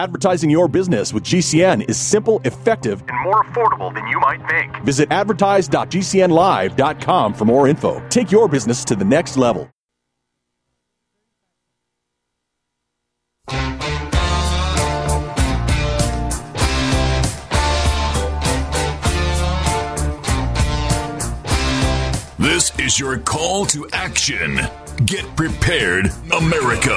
Advertising your business with GCN is simple, effective, and more affordable than you might think. Visit advertise.gcnlive.com for more info. Take your business to the next level. This is your call to action. Get prepared, America.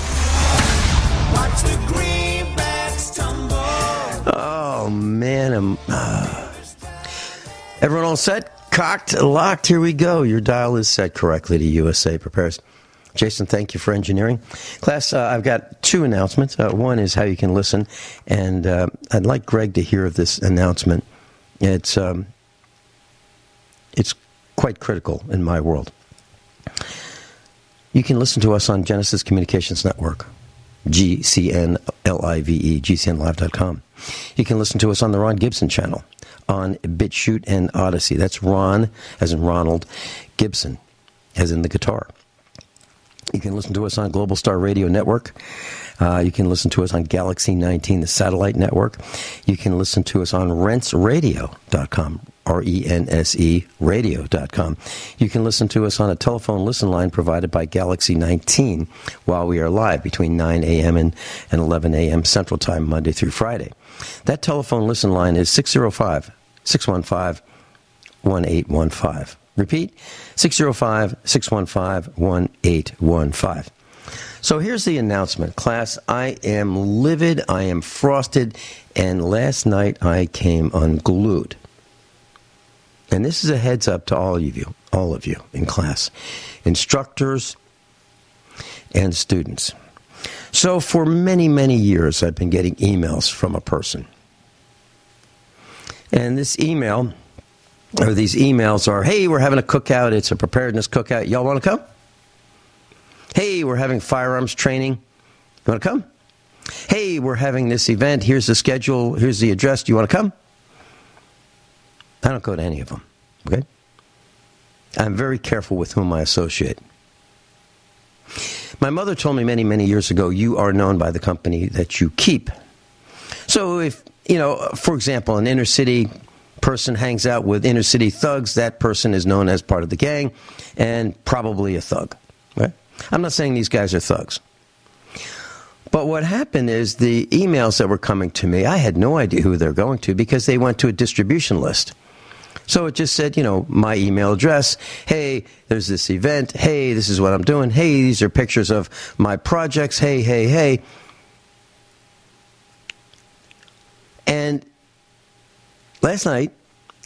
Oh, man. I'm, uh, everyone all set? Cocked, locked. Here we go. Your dial is set correctly to USA Prepares. Jason, thank you for engineering. Class, uh, I've got two announcements. Uh, one is how you can listen, and uh, I'd like Greg to hear of this announcement. It's um, it's quite critical in my world. You can listen to us on Genesis Communications Network, G-C-N-L-I-V-E, GCNlive.com. You can listen to us on the Ron Gibson channel, on BitChute and Odysee. That's Ron, as in Ronald, Gibson, as in the guitar. You can listen to us on Global Star Radio Network. Uh, you can listen to us on Galaxy 19, the satellite network. You can listen to us on renseradio.com, R E N S E radio.com. You can listen to us on a telephone listen line provided by Galaxy 19 while we are live between 9 a.m. and, and 11 a.m. Central Time, Monday through Friday. That telephone listen line is 605 615 1815. Repeat 605 615 1815. So here's the announcement. Class, I am livid, I am frosted, and last night I came unglued. And this is a heads up to all of you, all of you in class, instructors and students. So for many, many years, I've been getting emails from a person. And this email, or these emails are, hey, we're having a cookout. It's a preparedness cookout. Y'all want to come? Hey, we're having firearms training. You want to come? Hey, we're having this event. Here's the schedule. Here's the address. Do you want to come? I don't go to any of them. Okay? I'm very careful with whom I associate. My mother told me many, many years ago, you are known by the company that you keep. So if, you know, for example, an inner city person hangs out with inner city thugs, that person is known as part of the gang and probably a thug. Right? I'm not saying these guys are thugs. But what happened is the emails that were coming to me, I had no idea who they're going to because they went to a distribution list. So it just said, you know, my email address. Hey, there's this event. Hey, this is what I'm doing. Hey, these are pictures of my projects. Hey, hey, hey. And last night,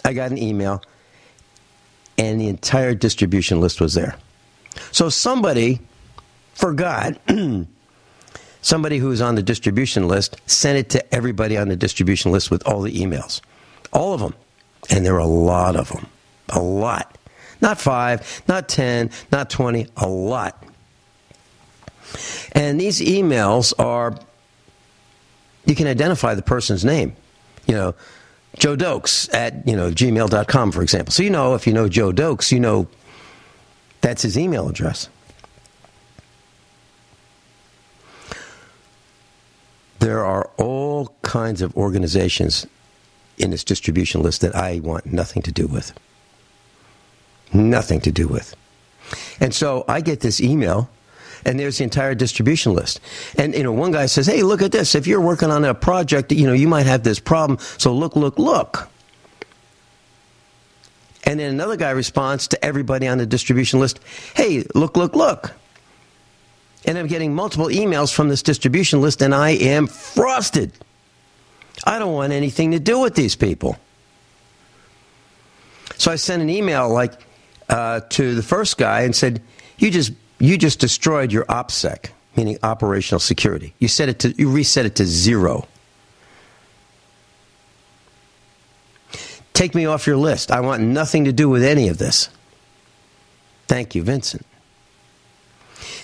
I got an email, and the entire distribution list was there. So somebody forgot, somebody who was on the distribution list sent it to everybody on the distribution list with all the emails. All of them. And there are a lot of them. A lot. Not five, not 10, not 20, a lot. And these emails are, you can identify the person's name. You know, Joe Dokes at, you know, gmail.com, for example. So you know, if you know Joe Dokes, you know that's his email address. There are all kinds of organizations in this distribution list that I want nothing to do with. Nothing to do with. And so I get this email, and there's the entire distribution list. And you know, one guy says, "Hey, look at this. If you're working on a project, you know, you might have this problem. So look, look, look." And then another guy responds to everybody on the distribution list, "Hey, look, look, look." And I'm getting multiple emails from this distribution list, and I am frosted. I don't want anything to do with these people. So I sent an email like uh, to the first guy and said, "You just you just destroyed your OPSEC, meaning operational security. You set it to, you reset it to zero. Take me off your list. I want nothing to do with any of this. Thank you, Vincent.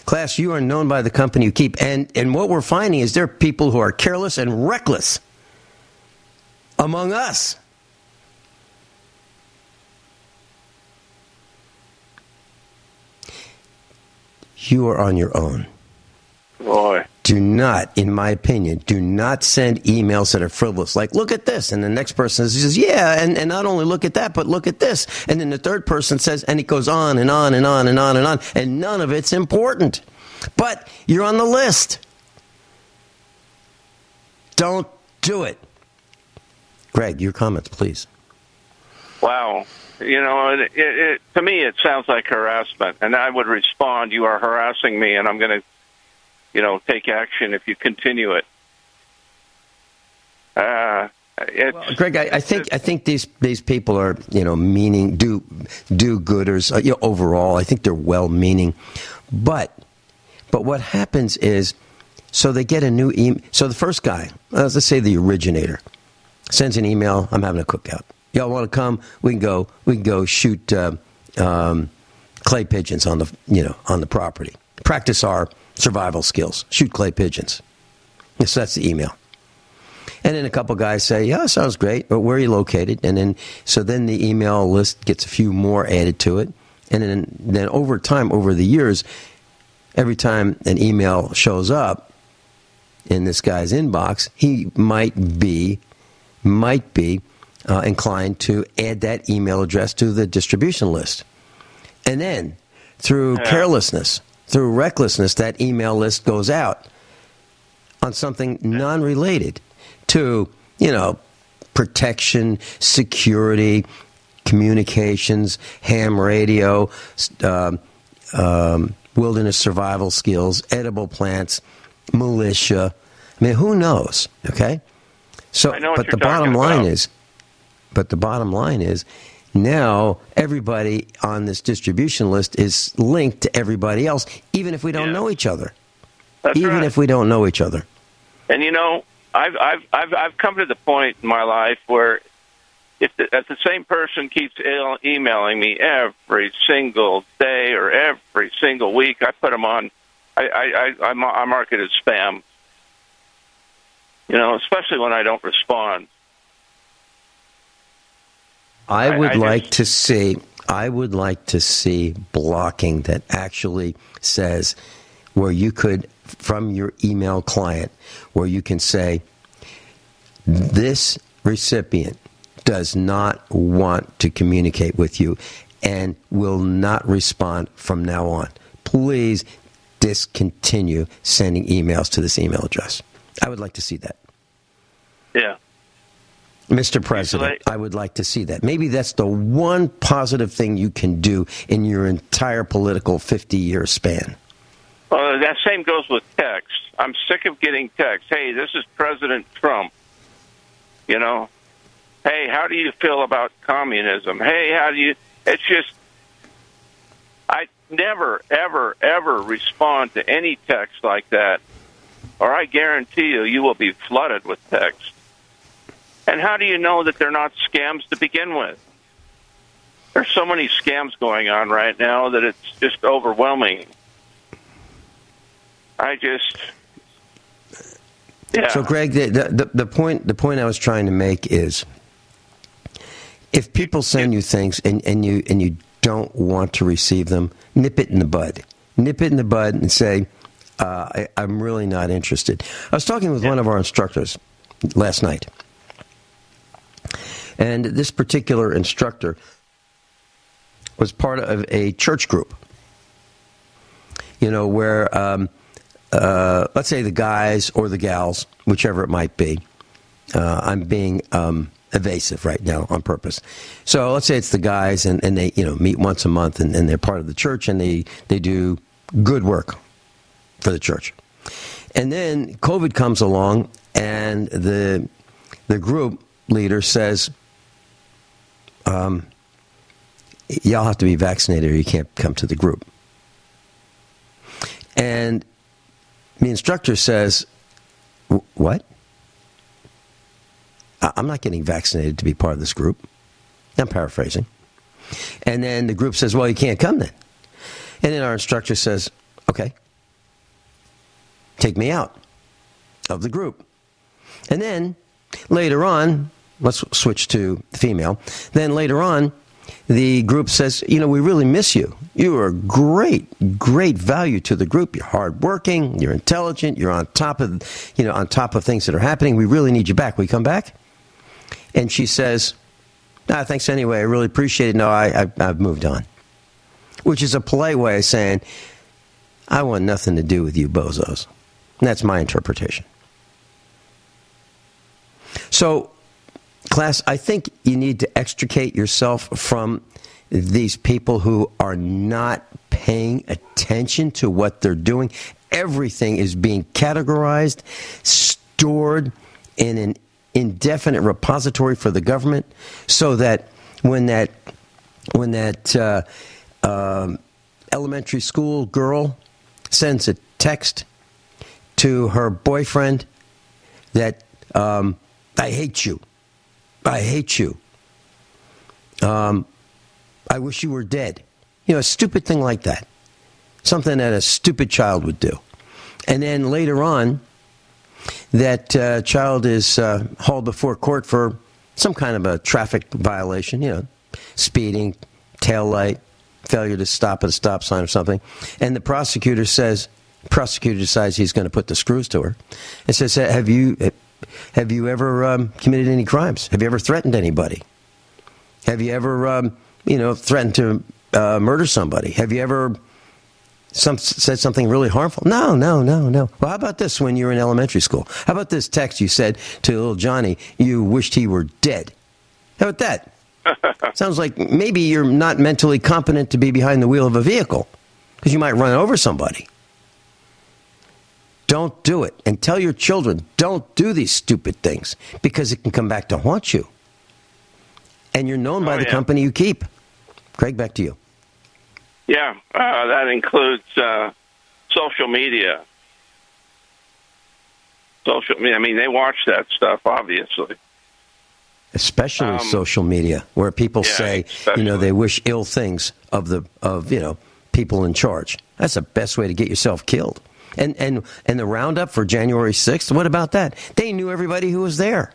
Class, you are known by the company you keep. And, and what we're finding is there are people who are careless and reckless among us. You are on your own. Boy. Do not, in my opinion, do not send emails that are frivolous. Like, look at this. And the next person says, yeah, and, and not only look at that, but look at this. And then the third person says, and it goes on and on and on and on and on. And none of it's important. But you're on the list. Don't do it. Greg, your comments, please. Wow. You know, it, it, to me, it sounds like harassment. And I would respond, you are harassing me, and I'm going to you know, take action if you continue it. Uh, well, Greg, I, I think I think these these people are you know meaning do do gooders uh, you know, overall. I think they're well meaning, but but what happens is so they get a new email. So the first guy, uh, let's say the originator, sends an email. I'm having a cookout. Y'all want to come? We can go. We can go shoot uh, um, clay pigeons on the you know on the property. Practice our survival skills. Shoot clay pigeons. So that's the email. And then a couple guys say, "Yeah, sounds great, but where are you located?" And then so then the email list gets a few more added to it, and then then over time, over the years, every time an email shows up in this guy's inbox, he might be might be uh, inclined to add that email address to the distribution list, and then through yeah. carelessness through recklessness, that email list goes out on something non related to, you know, protection, security, communications, ham radio, um, um, wilderness survival skills, edible plants, militia. I mean, who knows? Okay. So, but the bottom line about. is, but the bottom line is, now everybody on this distribution list is linked to everybody else, even if we don't yeah. know each other. That's even right. if we don't know each other. And you know, I've I've I've I've come to the point in my life where if the, if the same person keeps emailing me every single day or every single week, I put them on. I I I, I mark it as spam. You know, especially when I don't respond. I would I, I like just... to see. I would like to see blocking that actually says where you could from your email client where you can say this recipient does not want to communicate with you and will not respond from now on. Please discontinue sending emails to this email address. I would like to see that. Yeah. Mr. President, I would like to see that. Maybe that's the one positive thing you can do in your entire political 50 year span. Well, that same goes with text. I'm sick of getting text. Hey, this is President Trump. You know, hey, how do you feel about communism? Hey, how do you. It's just. I never, ever, ever respond to any text like that, or I guarantee you, you will be flooded with text. And how do you know that they're not scams to begin with? There's so many scams going on right now that it's just overwhelming. I just yeah. So, Greg, the, the, the point the point I was trying to make is, if people send you things and, and you and you don't want to receive them, nip it in the bud. Nip it in the bud and say, uh, I, am really not interested. I was talking with yeah. one of our instructors last night, and this particular instructor was part of a church group, you know, where, um, uh, let's say the guys or the gals, whichever it might be, uh, I'm being um, evasive right now on purpose. So let's say it's the guys and, and they, you know, meet once a month and, and they're part of the church and they, they do good work for the church. And then COVID comes along and the, the group leader says, um, y'all have to be vaccinated or you can't come to the group. And the instructor says, What? I'm not getting vaccinated to be part of this group. I'm paraphrasing. And then the group says, well, you can't come then. And then our instructor says, okay, take me out of the group. And then later on, let's switch to female. Then later on, the group says, you know, we really miss you. You are great, great value to the group. You're hardworking, you're intelligent, you're on top of, you know, on top of things that are happening. We really need you back. You come back? And she says, thanks anyway. I really appreciate it. No, I, I, I've moved on. Which is a polite way of saying, I want nothing to do with you bozos. And that's my interpretation. So, class, I think you need to extricate yourself from these people who are not paying attention to what they're doing. Everything is being categorized, stored in an indefinite repository for the government, so that when that when that uh, um, elementary school girl sends a text to her boyfriend that um, I hate you, I hate you. Um, I wish you were dead. You know, a stupid thing like that. Something that a stupid child would do. And then later on, that uh, child is uh, hauled before court for some kind of a traffic violation, you know, speeding, tail light, failure to stop at a stop sign or something. And the prosecutor says, prosecutor decides he's going to put the screws to her and says, Have you, have you ever um, committed any crimes? Have you ever threatened anybody? Have you ever um, you know, threatened to uh, murder somebody? Have you ever some, said something really harmful? No, no, no, no. Well, how about this when you were in elementary school? How about this text you said to little Johnny you wished he were dead? How about that? Sounds like maybe you're not mentally competent to be behind the wheel of a vehicle because you might run over somebody. Don't do it. And tell your children, don't do these stupid things because it can come back to haunt you and you're known by Oh, the yeah. company you keep. Craig, back to you. Yeah, uh, that includes uh, social media. Social, media, I mean, they watch that stuff, obviously. Especially Um, social media, where people yeah, say, you know, they wish ill things of the of you know people in charge. That's the best way to get yourself killed. And and and the roundup for January sixth. What about that? They knew everybody who was there.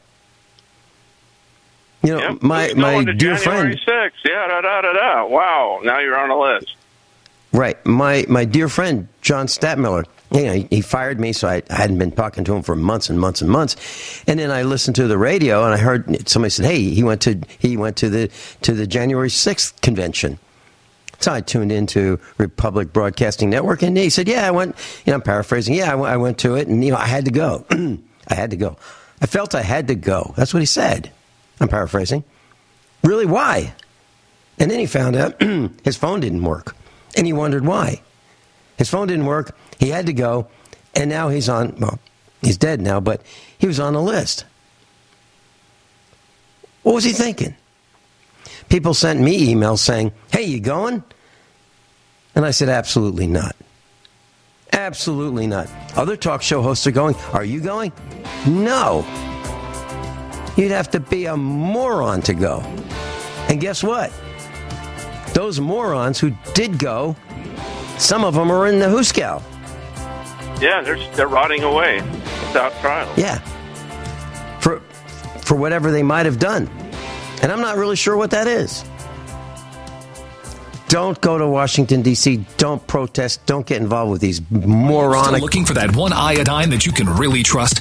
You know, Yep. my my dear January friend, 6th? Yeah, da da da da. Wow, now you're on a list. Right. My my dear friend John Stadtmiller. You know, he, he fired me, so I, I hadn't been talking to him for months and months and months. And then I listened to the radio, and I heard somebody said, "Hey, he went to he went to the to the January sixth convention." So I tuned into Republic Broadcasting Network, and he said, "Yeah, I went." You know, I'm paraphrasing. Yeah, I went, I went to it, and you know, I had to go. I had to go. I felt I had to go. That's what he said. I'm paraphrasing. Really, why? And then he found out his phone didn't work, and he wondered why. His phone didn't work. He had to go, and now he's on. Well, he's dead now, but he was on the list. What was he thinking? People sent me emails saying, "Hey, you going?" And I said, "Absolutely not. Absolutely not." Other talk show hosts are going. Are you going? No. You'd have to be a moron to go. And guess what? Those morons who did go, some of them are in the Hooskow. Yeah, they're they're rotting away without trial. Yeah. For for whatever they might have done. And I'm not really sure what that is. Don't go to Washington D.C. Don't protest. Don't get involved with these Still moronic looking for that one iodine that you can really trust?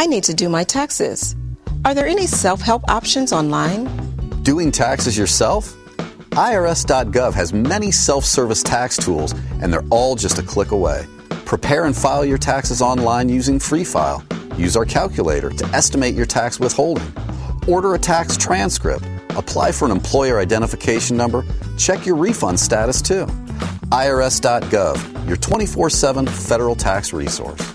I need to do my taxes. Are there any self help options online? Doing taxes yourself? IRS.gov has many self service tax tools, and they're all just a click away. Prepare and file your taxes online using Free File. Use our calculator to estimate your tax withholding. Order a tax transcript. Apply for an employer identification number. Check your refund status too. IRS.gov, your 24 7 federal tax resource.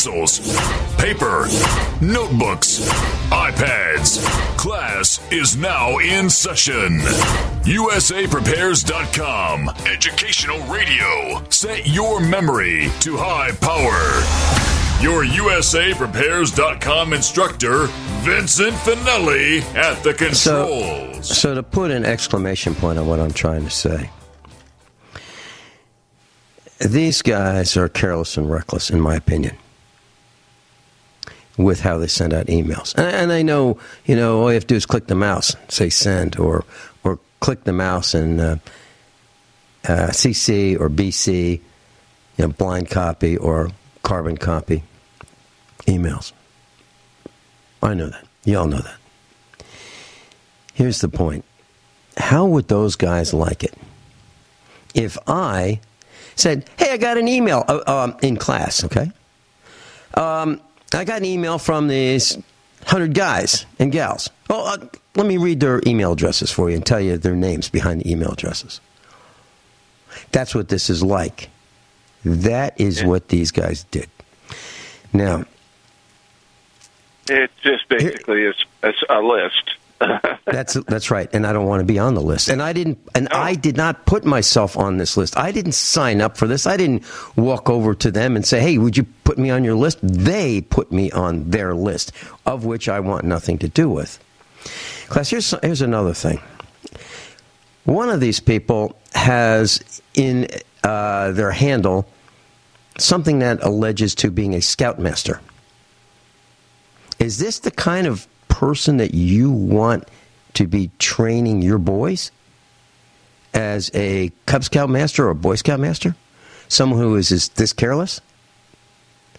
Pencils, paper, notebooks, iPads. Class is now in session. USAPrepares.com. Educational radio. Set your memory to high power. Your USAPrepares.com instructor, Vincent Finelli, at the controls. So, so to put an exclamation point on what I'm trying to say, these guys are careless and reckless, in my opinion with how they send out emails. And, and, I know, you know, all you have to do is click the mouse, say send, or or click the mouse and uh, uh, CC or BC, you know, blind copy or carbon copy emails. I know that. Y'all know that. Here's the point. How would those guys like it if I said, "Hey, I got an email uh, um, in class," okay? Um, I got an email from these 100 guys and gals. Well, uh, let me read their email addresses for you and tell you their names behind the email addresses. That's what this is like. That is yeah. what these guys did. Now, it just basically here, is a list. That's that's right, and I don't want to be on the list. And I didn't, and no. I did not put myself on this list. I didn't sign up for this. I didn't walk over to them and say, "Hey, would you put me on your list?" They put me on their list, of which I want nothing to do with. Class, here's here's another thing. One of these people has in uh, their handle something that alleges to being a scoutmaster. Is this the kind of person that you want to be training your boys as a Cub Scout master or Boy Scout master? Someone who is, is this careless?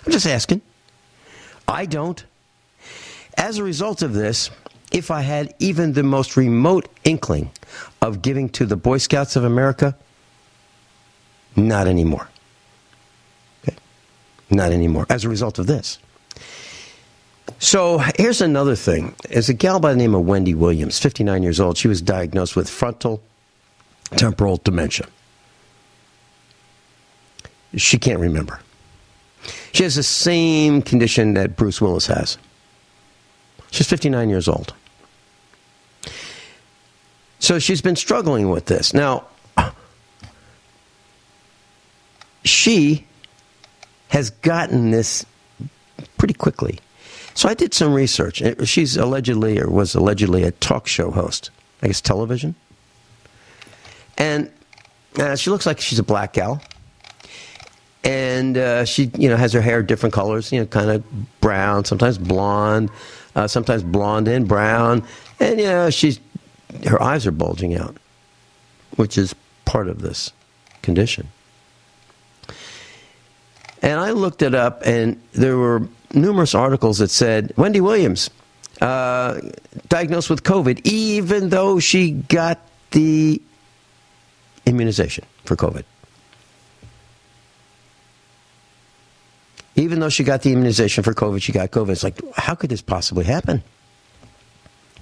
I'm just asking. I don't. As a result of this, if I had even the most remote inkling of giving to the Boy Scouts of America, not anymore. Okay? Not anymore. As a result of this. So here's another thing. There's a gal by the name of Wendy Williams, 59 years old. She was diagnosed with frontal temporal dementia. She can't remember. She has the same condition that Bruce Willis has. She's 59 years old. So she's been struggling with this. Now, she has gotten this pretty quickly. So I did some research. She's allegedly, or was allegedly, a talk show host, I guess television. And uh, she looks like she's a black gal. And uh, she, you know, has her hair different colors, you know, kind of brown, sometimes blonde, uh, sometimes blonde and brown. And, you know, she's, her eyes are bulging out, which is part of this condition. And I looked it up, and there were numerous articles that said Wendy Williams uh, diagnosed with COVID, even though she got the immunization for COVID. Even though she got the immunization for COVID, she got COVID. It's like, how could this possibly happen?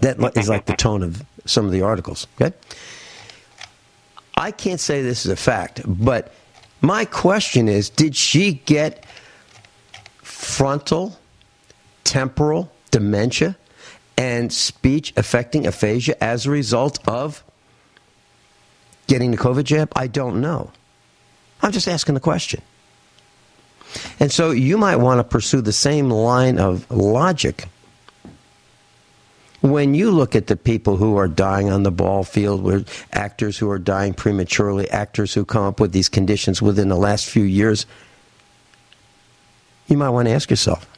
That is like the tone of some of the articles. Okay, I can't say this is a fact, but my question is did she get frontal, temporal dementia and speech affecting aphasia as a result of getting the COVID jab? I don't know. I'm just asking the question. And so you might want to pursue the same line of logic when you look at the people who are dying on the ball field, with actors who are dying prematurely, actors who come up with these conditions within the last few years, you might want to ask yourself.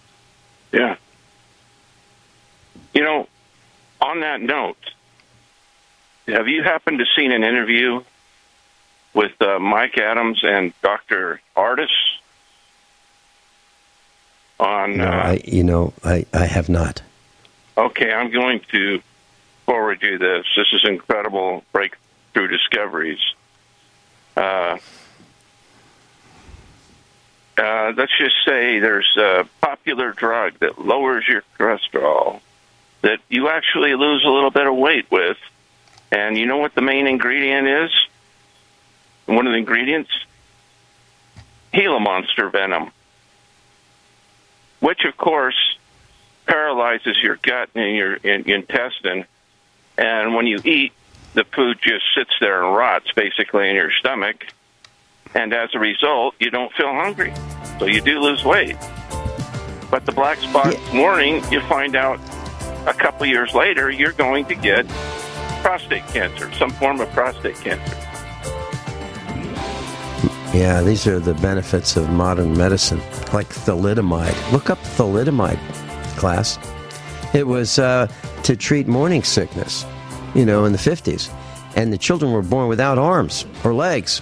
Yeah. You know, on that note, have you happened to seen an interview with uh, Mike Adams and Dr. Ardis On, no, uh, I, you know, I, I have not. Okay, I'm going to forward you this. This is incredible breakthrough discoveries. Uh, uh, let's just say there's a popular drug that lowers your cholesterol that you actually lose a little bit of weight with. And you know what the main ingredient is? One of the ingredients? Gila monster venom. Which, of course, paralyzes your gut and your in, intestine. And when you eat, the food just sits there and rots basically in your stomach. And as a result, you don't feel hungry. So you do lose weight. But the black spot yeah. warning, you find out a couple years later, you're going to get prostate cancer, some form of prostate cancer. Yeah, these are the benefits of modern medicine, like thalidomide. Look up thalidomide class. It was uh, to treat morning sickness, you know, in the 50s. And the children were born without arms or legs.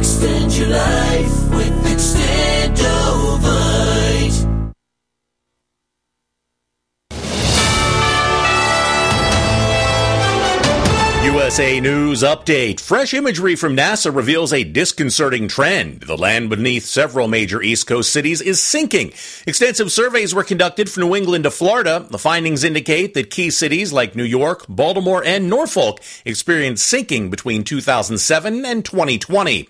Extend your life with Extendovite. USA News Update. Fresh imagery from NASA reveals a disconcerting trend. The land beneath several major East Coast cities is sinking. Extensive surveys were conducted from New England to Florida. The findings indicate that key cities like New York, Baltimore, and Norfolk experienced sinking between 2007 and 2020.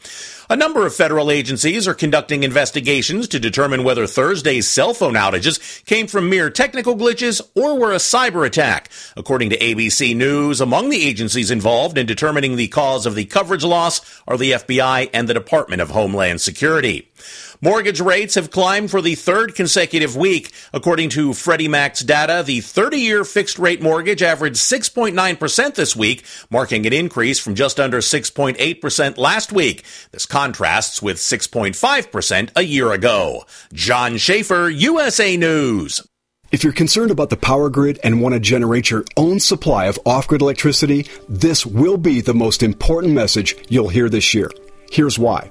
A number of federal agencies are conducting investigations to determine whether Thursday's cell phone outages came from mere technical glitches or were a cyber attack. According to ABC News, among the agencies involved in determining the cause of the coverage loss are the FBI and the Department of Homeland Security. Mortgage rates have climbed for the third consecutive week. According to Freddie Mac's data, the 30-year fixed rate mortgage averaged 6.9% this week, marking an increase from just under 6.8% last week. This contrasts with 6.5% a year ago. John Schaefer, USA News. If you're concerned about the power grid and want to generate your own supply of off grid electricity, this will be the most important message you'll hear this year. Here's why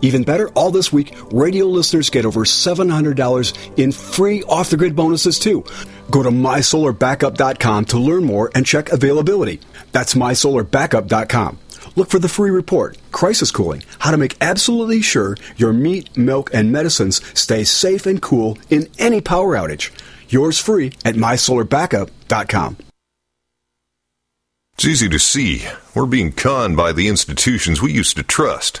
Even better, all this week, radio listeners get over $700 in free off the grid bonuses too. Go to mysolarbackup.com to learn more and check availability. That's mysolarbackup.com. Look for the free report, Crisis Cooling, how to make absolutely sure your meat, milk, and medicines stay safe and cool in any power outage. Yours free at mysolarbackup.com. It's easy to see. We're being conned by the institutions we used to trust.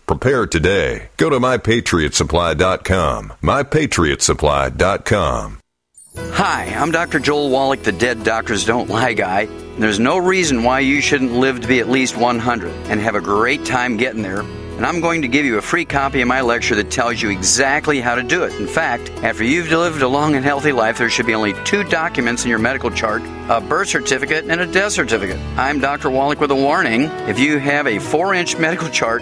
Prepare today. Go to mypatriotsupply.com. Mypatriotsupply.com. Hi, I'm Dr. Joel Wallach, the Dead Doctors Don't Lie guy. There's no reason why you shouldn't live to be at least 100 and have a great time getting there and I'm going to give you a free copy of my lecture that tells you exactly how to do it. In fact, after you've lived a long and healthy life, there should be only two documents in your medical chart a birth certificate and a death certificate. I'm Dr. Wallach with a warning. If you have a four inch medical chart,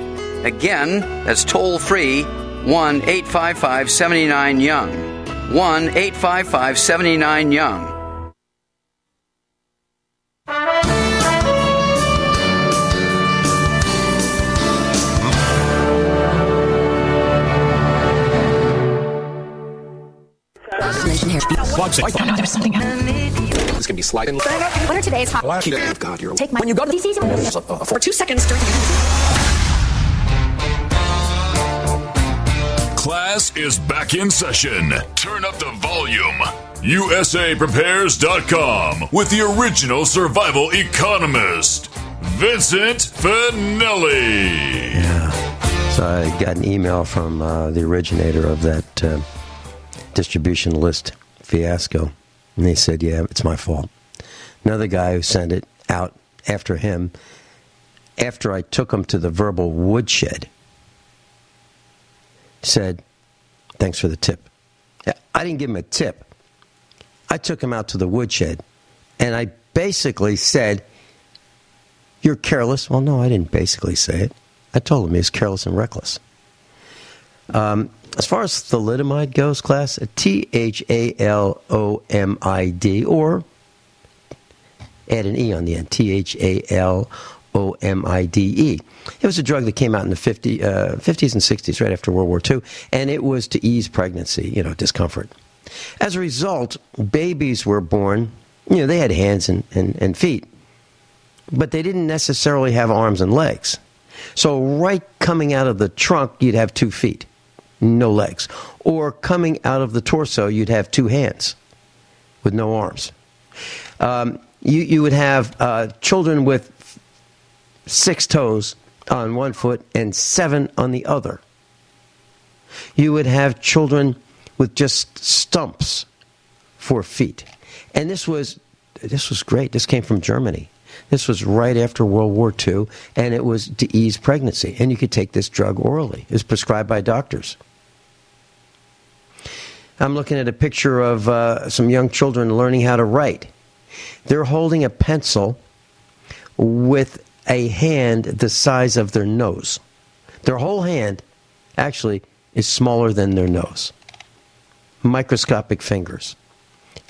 Again, that's toll free 1 855 79 Young. 1 855 79 Young. There's something This can be sliding. What are today's hot? Oh, God, you're. Take my. When you go to DC uh, uh, for two seconds during. Class is back in session. Turn up the volume. USAPrepares.com with the original survival economist, Vincent Finelli. Yeah. So I got an email from uh, the originator of that uh, distribution list fiasco. And they said, yeah, it's my fault. Another guy who sent it out after him, after I took him to the verbal woodshed, said, thanks for the tip. I didn't give him a tip. I took him out to the woodshed and I basically said, You're careless. Well, no, I didn't basically say it. I told him he was careless and reckless. Um, as far as thalidomide goes, class, T H A L O M I D, or add an E on the end, T H A L O M I D E. It was a drug that came out in the 50, uh, 50s and 60s, right after World War II, and it was to ease pregnancy, you know, discomfort. As a result, babies were born, you know, they had hands and, and, and feet. but they didn't necessarily have arms and legs. So, right coming out of the trunk, you'd have two feet, no legs. Or coming out of the torso, you'd have two hands with no arms. Um, you, you would have uh, children with six toes on one foot and seven on the other. You would have children with just stumps for feet. And this was this was great. This came from Germany. This was right after World War II, and it was to ease pregnancy. And you could take this drug orally. It was prescribed by doctors. I'm looking at a picture of uh, some young children learning how to write. They're holding a pencil with a hand the size of their nose. Their whole hand actually is smaller than their nose. Microscopic fingers.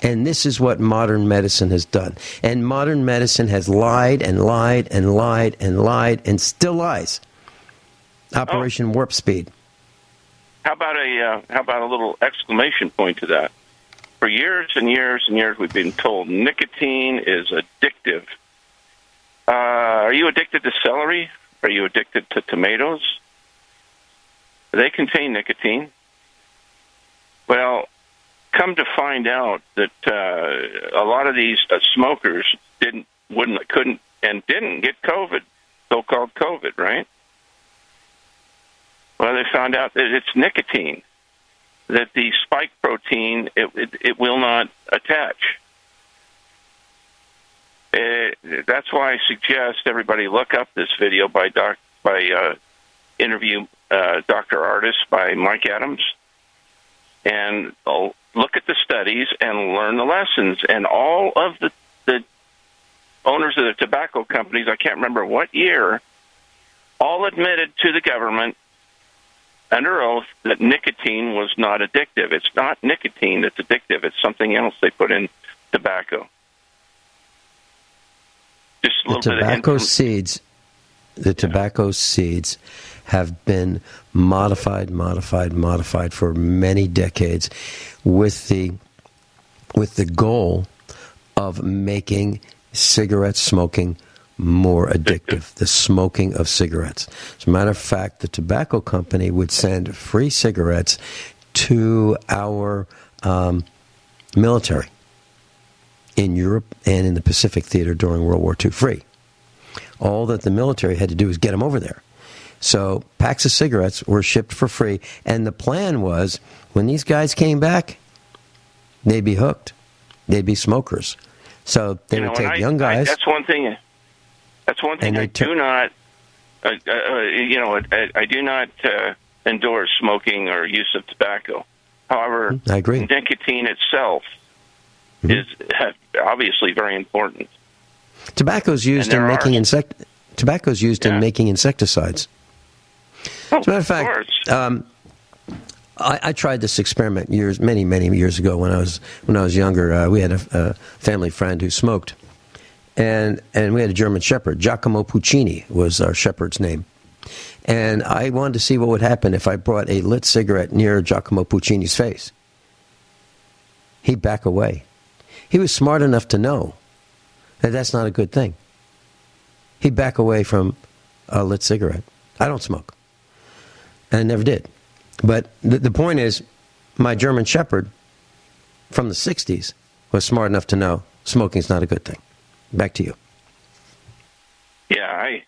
And this is what modern medicine has done. And modern medicine has lied and lied and lied and lied and still lies. Operation oh. Warp Speed. How about a uh, how about a little exclamation point to that? For years and years and years, we've been told nicotine is addictive. Uh, are you addicted to celery? Are you addicted to tomatoes? They contain nicotine. Well, come to find out that uh, a lot of these uh, smokers didn't, wouldn't, couldn't, and didn't get COVID, so-called COVID, right? Well, they found out that it's nicotine, that the spike protein it, it, it will not attach. It, uh, that's why I suggest everybody look up this video by doc, by uh, interview uh, Dr. Ardis by Mike Adams, and oh, look at the studies and learn the lessons. And all of the, the owners of the tobacco companies, I can't remember what year, all admitted to the government under oath that nicotine was not addictive. It's not nicotine that's addictive. It's something else they put in tobacco. Just a little the tobacco seeds. The tobacco seeds have been modified, modified, modified for many decades, with the with the goal of making cigarette smoking more addictive, the smoking of cigarettes. As a matter of fact, the tobacco company would send free cigarettes to our um, military in Europe and in the Pacific theater during World War II free. All that the military had to do was get them over there. So packs of cigarettes were shipped for free, and the plan was when these guys came back, they'd be hooked, they'd be smokers. So they you would know, take I, young guys. I, that's one thing. That's one thing I do not. Uh, uh, uh, you know, I, I do not uh, endorse smoking or use of tobacco. However, I agree. Nicotine itself mm-hmm. is obviously very important. Tobacco is used in making insect. Tobacco is used yeah. in making insecticides. Oh, As a matter of fact, um, I, I, tried this experiment years, many, many years ago when I was when I was younger. Uh, we had a, a, family friend who smoked, and and we had a German Shepherd. Giacomo Puccini was our shepherd's name, and I wanted to see what would happen if I brought a lit cigarette near Giacomo Puccini's face. He'd back away. He was smart enough to know that that's not a good thing. He'd back away from a lit cigarette. I don't smoke, and I never did. But the, the point is, my German Shepherd from the '60s was smart enough to know smoking's not a good thing. Back to you. Yeah, I,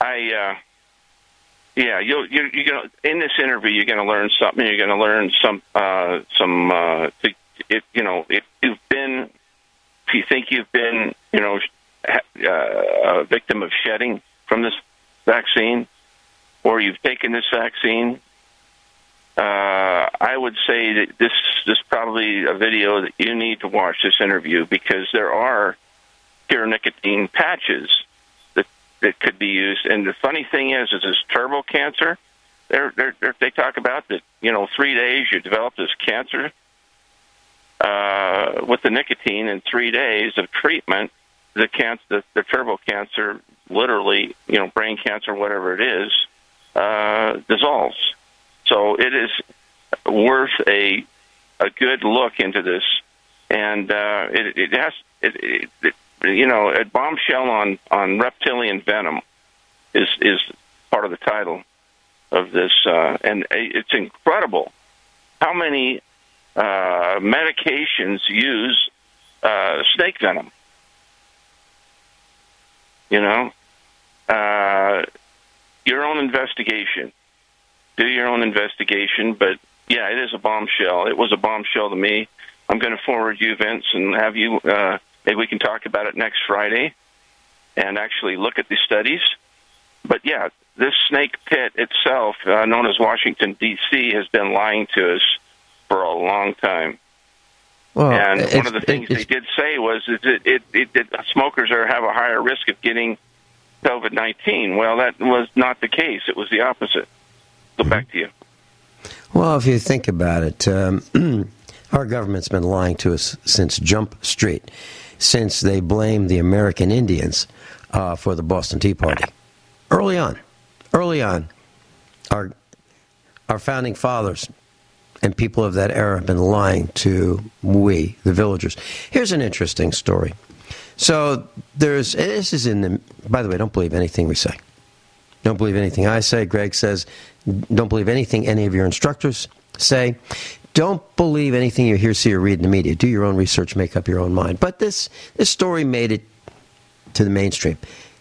I, uh, yeah, you you you're gonna in this interview you're gonna learn something. You're gonna learn some uh, some uh, to, it, you know if you've been if you think you've been you know uh, a victim of shedding from this vaccine, or you've taken this vaccine, uh, I would say that this is probably a video that you need to watch this interview because there are nicotine patches that that could be used. And the funny thing is, is this turbo cancer. They're, they're, they're, they talk about that. You know, three days you develop this cancer uh, with the nicotine. In three days of treatment, the cancer, the, the turbo cancer, literally, you know, brain cancer, whatever it is, uh, dissolves. So it is worth a a good look into this, and uh, it, it has it, it, you know, a bombshell on on reptilian venom is is part of the title of this, uh, and it's incredible how many uh, medications use uh, snake venom. You know, uh, your own investigation. Do your own investigation, but yeah, it is a bombshell. It was a bombshell to me. I'm going to forward you, Vince, and have you. Uh, maybe we can talk about it next Friday, and actually look at the studies. But yeah, this snake pit itself, uh, known as Washington D.C., has been lying to us for a long time. Well, and one of the things they did say was is that it, it, it, smokers are have a higher risk of getting COVID nineteen. Well, that was not the case. It was the opposite. Go back to you. Well, if you think about it, um, our government's been lying to us since Jump Street, since they blamed the American Indians uh, for the Boston Tea Party. Early on, early on, our our founding fathers and people of that era have been lying to we, the villagers. Here's an interesting story. So there's this is in the. By the way, don't believe anything we say. Don't believe anything I say. Greg says, don't believe anything any of your instructors say. Don't believe anything you hear, see, or read in the media. Do your own research, make up your own mind. But this, this story made it to the mainstream.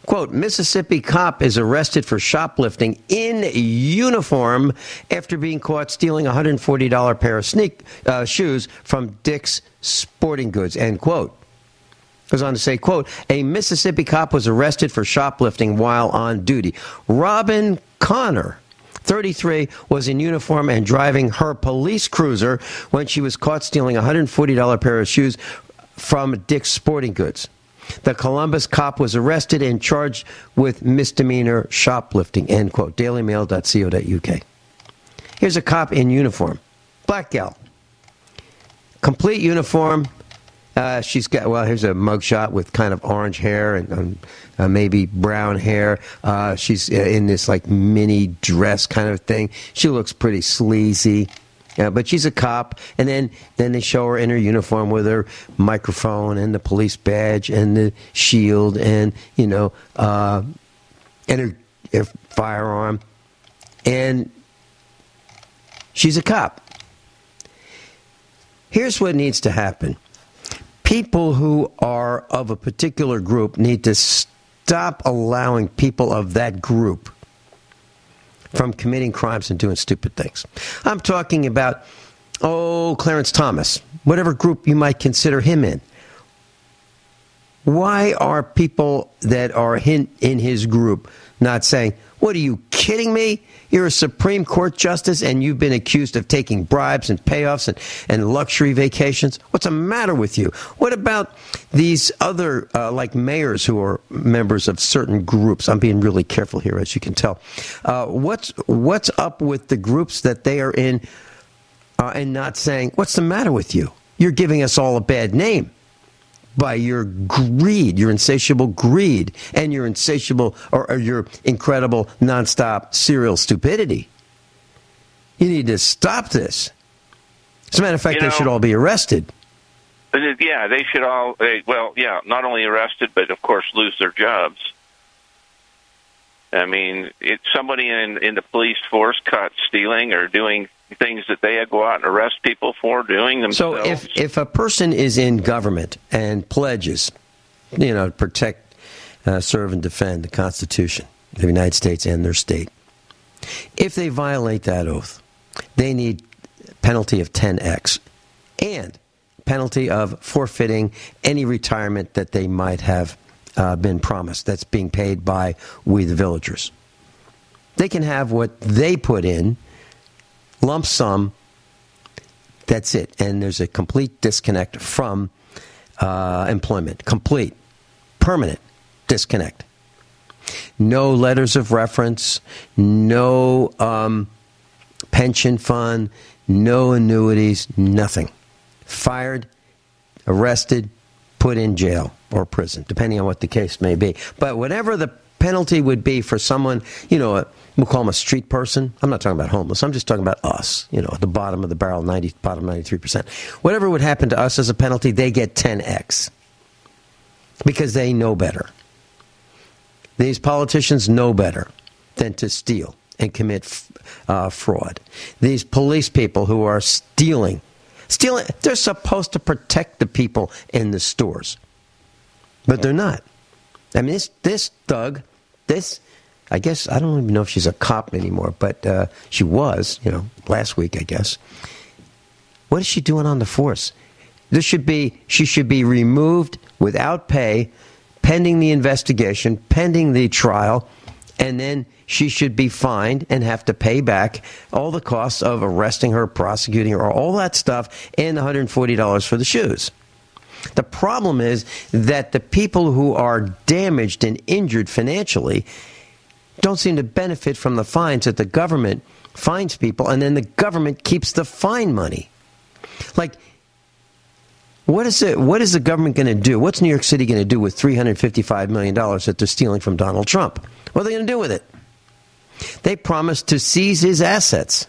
Quote, Mississippi cop is arrested for shoplifting in uniform after being caught stealing a $140 pair of sneak uh, shoes from Dick's Sporting Goods, end quote. Goes on to say, quote, a Mississippi cop was arrested for shoplifting while on duty. Robin Connor, 33, was in uniform and driving her police cruiser when she was caught stealing a $140 pair of shoes from Dick's Sporting Goods. The Columbus cop was arrested and charged with misdemeanor shoplifting, end quote. dailymail.co.uk. Here's a cop in uniform. Black gal. Complete uniform, uh, she's got well. Here's a mugshot with kind of orange hair and um, uh, maybe brown hair. Uh, she's uh, in this like mini dress kind of thing. She looks pretty sleazy, uh, but she's a cop. And then then they show her in her uniform with her microphone and the police badge and the shield and you know uh, and her, her firearm, and she's a cop. Here's what needs to happen people who are of a particular group need to stop allowing people of that group from committing crimes and doing stupid things. I'm talking about, oh, Clarence Thomas, whatever group you might consider him in. Why are people that are in, in his group not saying, What are you kidding me? You're a Supreme Court justice and you've been accused of taking bribes and payoffs and, and luxury vacations. What's the matter with you? What about these other, uh, like mayors who are members of certain groups? I'm being really careful here, as you can tell. Uh, what's, what's up with the groups that they are in uh, and not saying, What's the matter with you? You're giving us all a bad name by your greed, your insatiable greed, and your insatiable or, or, your incredible nonstop serial stupidity. You need to stop this. As a matter of fact, You they should all be arrested. Yeah, they should all. They, well, yeah, not only arrested, but of course lose their jobs. I mean, it's somebody in in the police force caught stealing or doing things that they go out and arrest people for doing them. So if, if a person is in government and pledges, you know, protect, uh, serve, and defend the Constitution of the United States and their state, if they violate that oath, they need penalty of 10x and penalty of forfeiting any retirement that they might have uh, been promised that's being paid by we the villagers. They can have what they put in, lump sum, that's it. And there's a complete disconnect from uh, employment. Complete, permanent disconnect. No letters of reference, no um, pension fund, no annuities, nothing. Fired, arrested, put in jail or prison, depending on what the case may be. But whatever the penalty would be for someone, you know, we'll call them a street person. I'm not talking about homeless. I'm just talking about us, you know, at the bottom of the barrel, 90, bottom 93%. Whatever would happen to us as a penalty, they get 10x. because they know better. These politicians know better than to steal and commit uh, fraud. These police people who are stealing, stealing, they're supposed to protect the people in the stores, but they're not. I mean, this this thug, this, I guess I don't even know if she's a cop anymore, but uh, she was, you know, last week, I guess. What is she doing on the force? This should be she should be removed without pay, pending the investigation, pending the trial, and then she should be fined and have to pay back all the costs of arresting her, prosecuting her, all that stuff, and $140 for the shoes. The problem is that the people who are damaged and injured financially don't seem to benefit from the fines that the government fines people, and then the government keeps the fine money. Like, what is it? What is the government going to do? What's New York City going to do with three hundred fifty-five million dollars that they're stealing from Donald Trump? What are they going to do with it? They promised to seize his assets.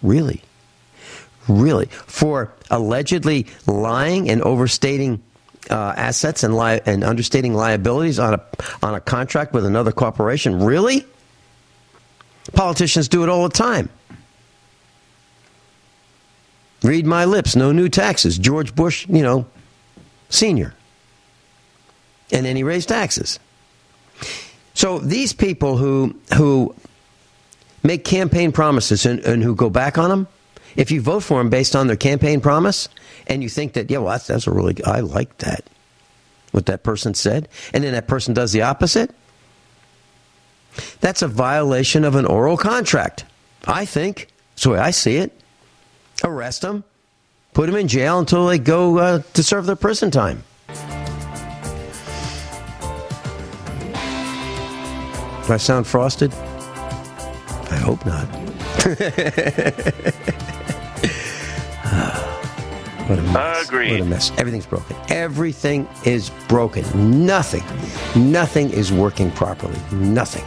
Really? Really? For allegedly lying and overstating uh, assets and, li- and understating liabilities on a, on a contract with another corporation? Really? Politicians do it all the time. Read my lips, no new taxes. George Bush, you know, senior. And then he raised taxes. So these people who who make campaign promises and, and, who go back on them, if you vote for them based on their campaign promise, and you think that yeah, well that's, that's a really I like that, what that person said, and then that person does the opposite, that's a violation of an oral contract. I think. That's the way I see it. Arrest them, put them in jail until they go uh, to serve their prison time. Do I sound frosted? I hope not. what a mess. Agreed. What a mess. Everything's broken. Everything is broken. Nothing. Nothing is working properly. Nothing.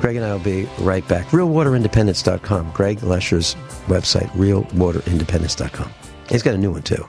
Greg and I will be right back. RealWaterIndependence.com. Greg Lesher's website, RealWaterIndependence.com. He's got a new one, too.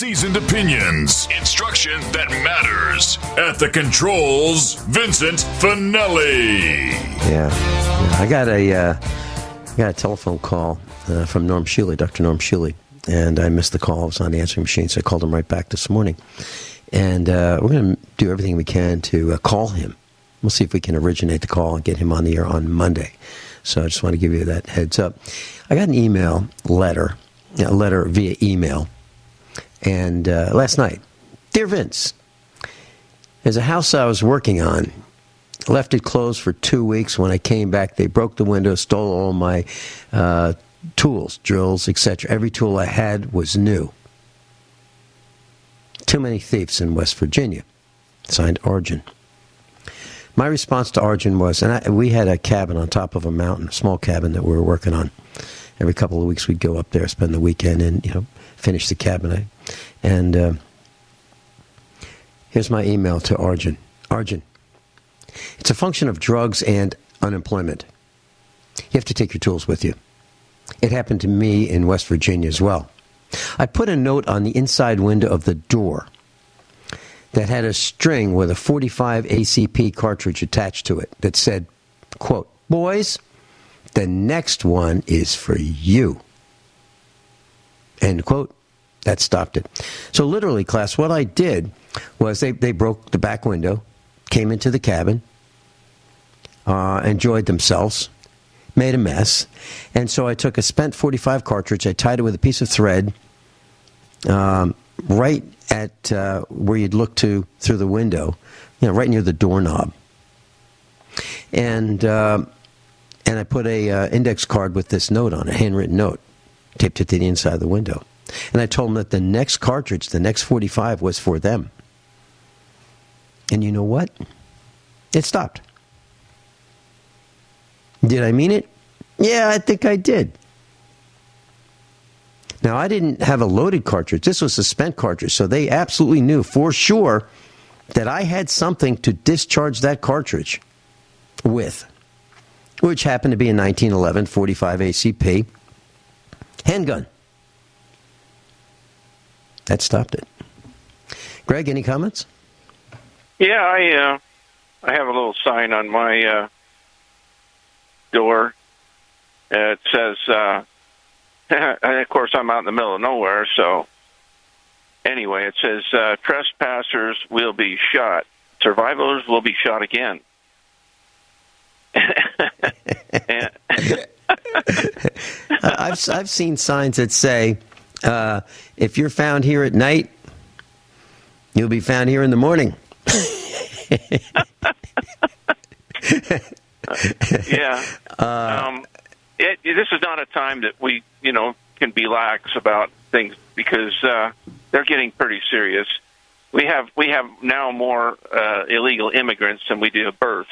Seasoned opinions. Instruction that matters. At the controls, Vincent Finelli. Yeah. I got a uh, got a telephone call uh, from Norm Shealy, Dr. Norm Shealy, and I missed the call. I was on the answering machine, so I called him right back this morning. And uh, we're going to do everything we can to uh, call him. We'll see if we can originate the call and get him on the air on Monday. So I just want to give you that heads up. I got an email letter, a letter via email, and uh, last night, dear Vince, there's a house I was working on. Left it closed for two weeks. When I came back, they broke the window, stole all my uh, tools, drills, etc. Every tool I had was new. Too many thieves in West Virginia. Signed Arjun. My response to Arjun was, and I, we had a cabin on top of a mountain, a small cabin that we were working on. Every couple of weeks, we'd go up there, spend the weekend, and you know, finish the cabin. And uh, here's my email to Arjun. Arjun, it's a function of drugs and unemployment. You have to take your tools with you. It happened to me in West Virginia as well. I put a note on the inside window of the door that had a string with a 45 ACP cartridge attached to it that said, quote, Boys, the next one is for you. End quote. That stopped it. So, literally, class, what I did was they, they broke the back window, came into the cabin, uh, enjoyed themselves, made a mess. And so I took a spent 45 cartridge, I tied it with a piece of thread um, right at uh, where you'd look to through the window, you know, right near the doorknob. And uh, and I put a uh, index card with this note on, a handwritten note, taped it to the inside of the window. And I told them that the next cartridge, the next 45, was for them. And you know what? It stopped. Did I mean it? Yeah, I think I did. Now, I didn't have a loaded cartridge. This was a spent cartridge. So they absolutely knew for sure that I had something to discharge that cartridge with, which happened to be a 1911 45 ACP handgun. That stopped it. Greg, any comments? Yeah, I uh, I have a little sign on my uh, door. Uh, it says, uh, and of course, I'm out in the middle of nowhere, so anyway, it says uh, trespassers will be shot. Survivors will be shot again. and, I've I've seen signs that say, uh, "If you're found here at night, you'll be found here in the morning." yeah. um, it, this is not a time that we, you know, can be lax about things because uh, they're getting pretty serious. We have we have now more uh, illegal immigrants than we do births.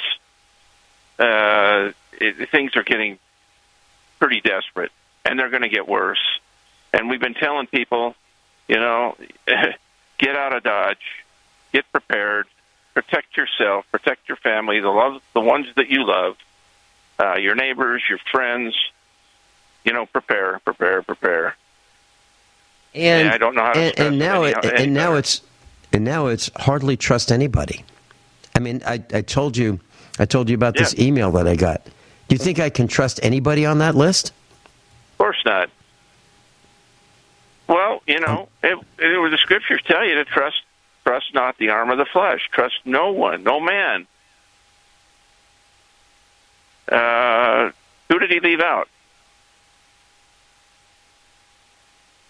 Uh, it, things are getting pretty desperate, and they're going to get worse. And we've been telling people, you know, get out of Dodge, get prepared, protect yourself, protect your family, the love, the ones that you love, uh, your neighbors, your friends. You know, prepare, prepare, prepare. And I don't know how to. And, and now, any, it, any and now better. it's and now it's hardly trust anybody. I mean, I, I told you, I told you about this email that I got. Do you think I can trust anybody on that list? Of course not. Well, you know, it, it, the scriptures tell you to trust trust not the arm of the flesh. Trust no one, no man. Uh, who did he leave out?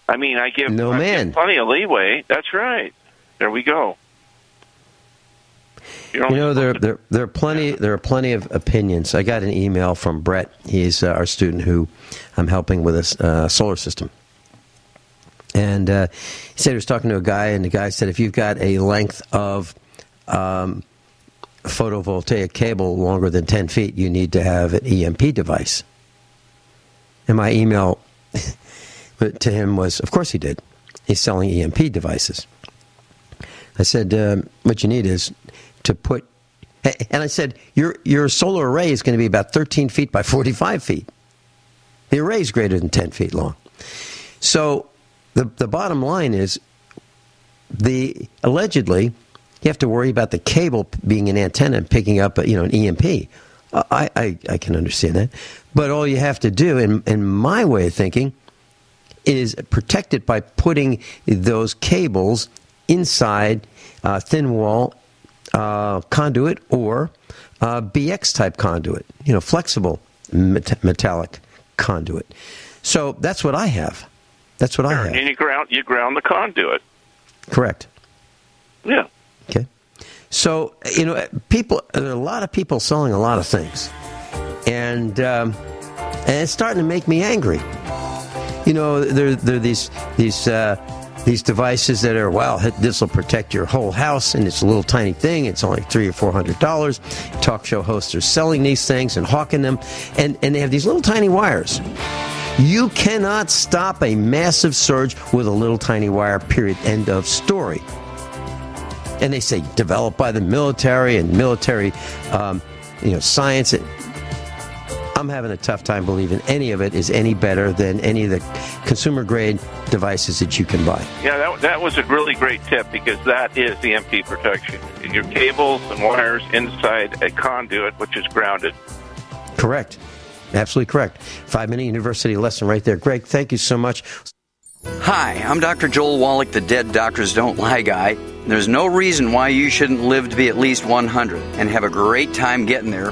I mean, I give No I give man. plenty of leeway. That's right. There we go. You You know, there, there, there are plenty. There are plenty of opinions. I got an email from Brett. He's uh, our student who I'm helping with a uh, solar system, and uh, he said he was talking to a guy, and the guy said if you've got a length of um, photovoltaic cable longer than ten feet, you need to have an EMP device. And my email to him was, of course he did. He's selling EMP devices. I said, um, what you need is to put, and I said, your, your solar array is going to be about 13 feet by 45 feet. The array is greater than 10 feet long. So the, the bottom line is, the allegedly, you have to worry about the cable being an antenna and picking up, you know, an EMP. Uh, I, I, I can understand that. But all you have to do, in, in my way of thinking, is protect it by putting those cables inside uh, thin wall uh, conduit or uh, BX type conduit, you know, flexible met- metallic conduit. So that's what I have. That's what I have. and you ground you ground the conduit. Correct. Yeah. Okay. So you know, people. There are a lot of people selling a lot of things, and um, and it's starting to make me angry. You know, there there are these these. Uh, these devices that are well, this will protect your whole house, and it's a little tiny thing. It's only three or four hundred dollars. Talk show hosts are selling these things and hawking them, and and they have these little tiny wires. You cannot stop a massive surge with a little tiny wire. Period. End of story and they say developed by the military and military, um, you know, science. I'm having a tough time believing any of it is any better than any of the consumer grade devices that you can buy. Yeah, that, that was a really great tip because that is the EMP protection. Your cables and wires inside a conduit, which is grounded. Correct. Absolutely correct. Five minute university lesson right there. Greg, thank you so much. Hi, I'm Dr. Joel Wallach, the Dead Doctors Don't Lie guy. There's no reason why you shouldn't live to be at least 100 and have a great time getting there.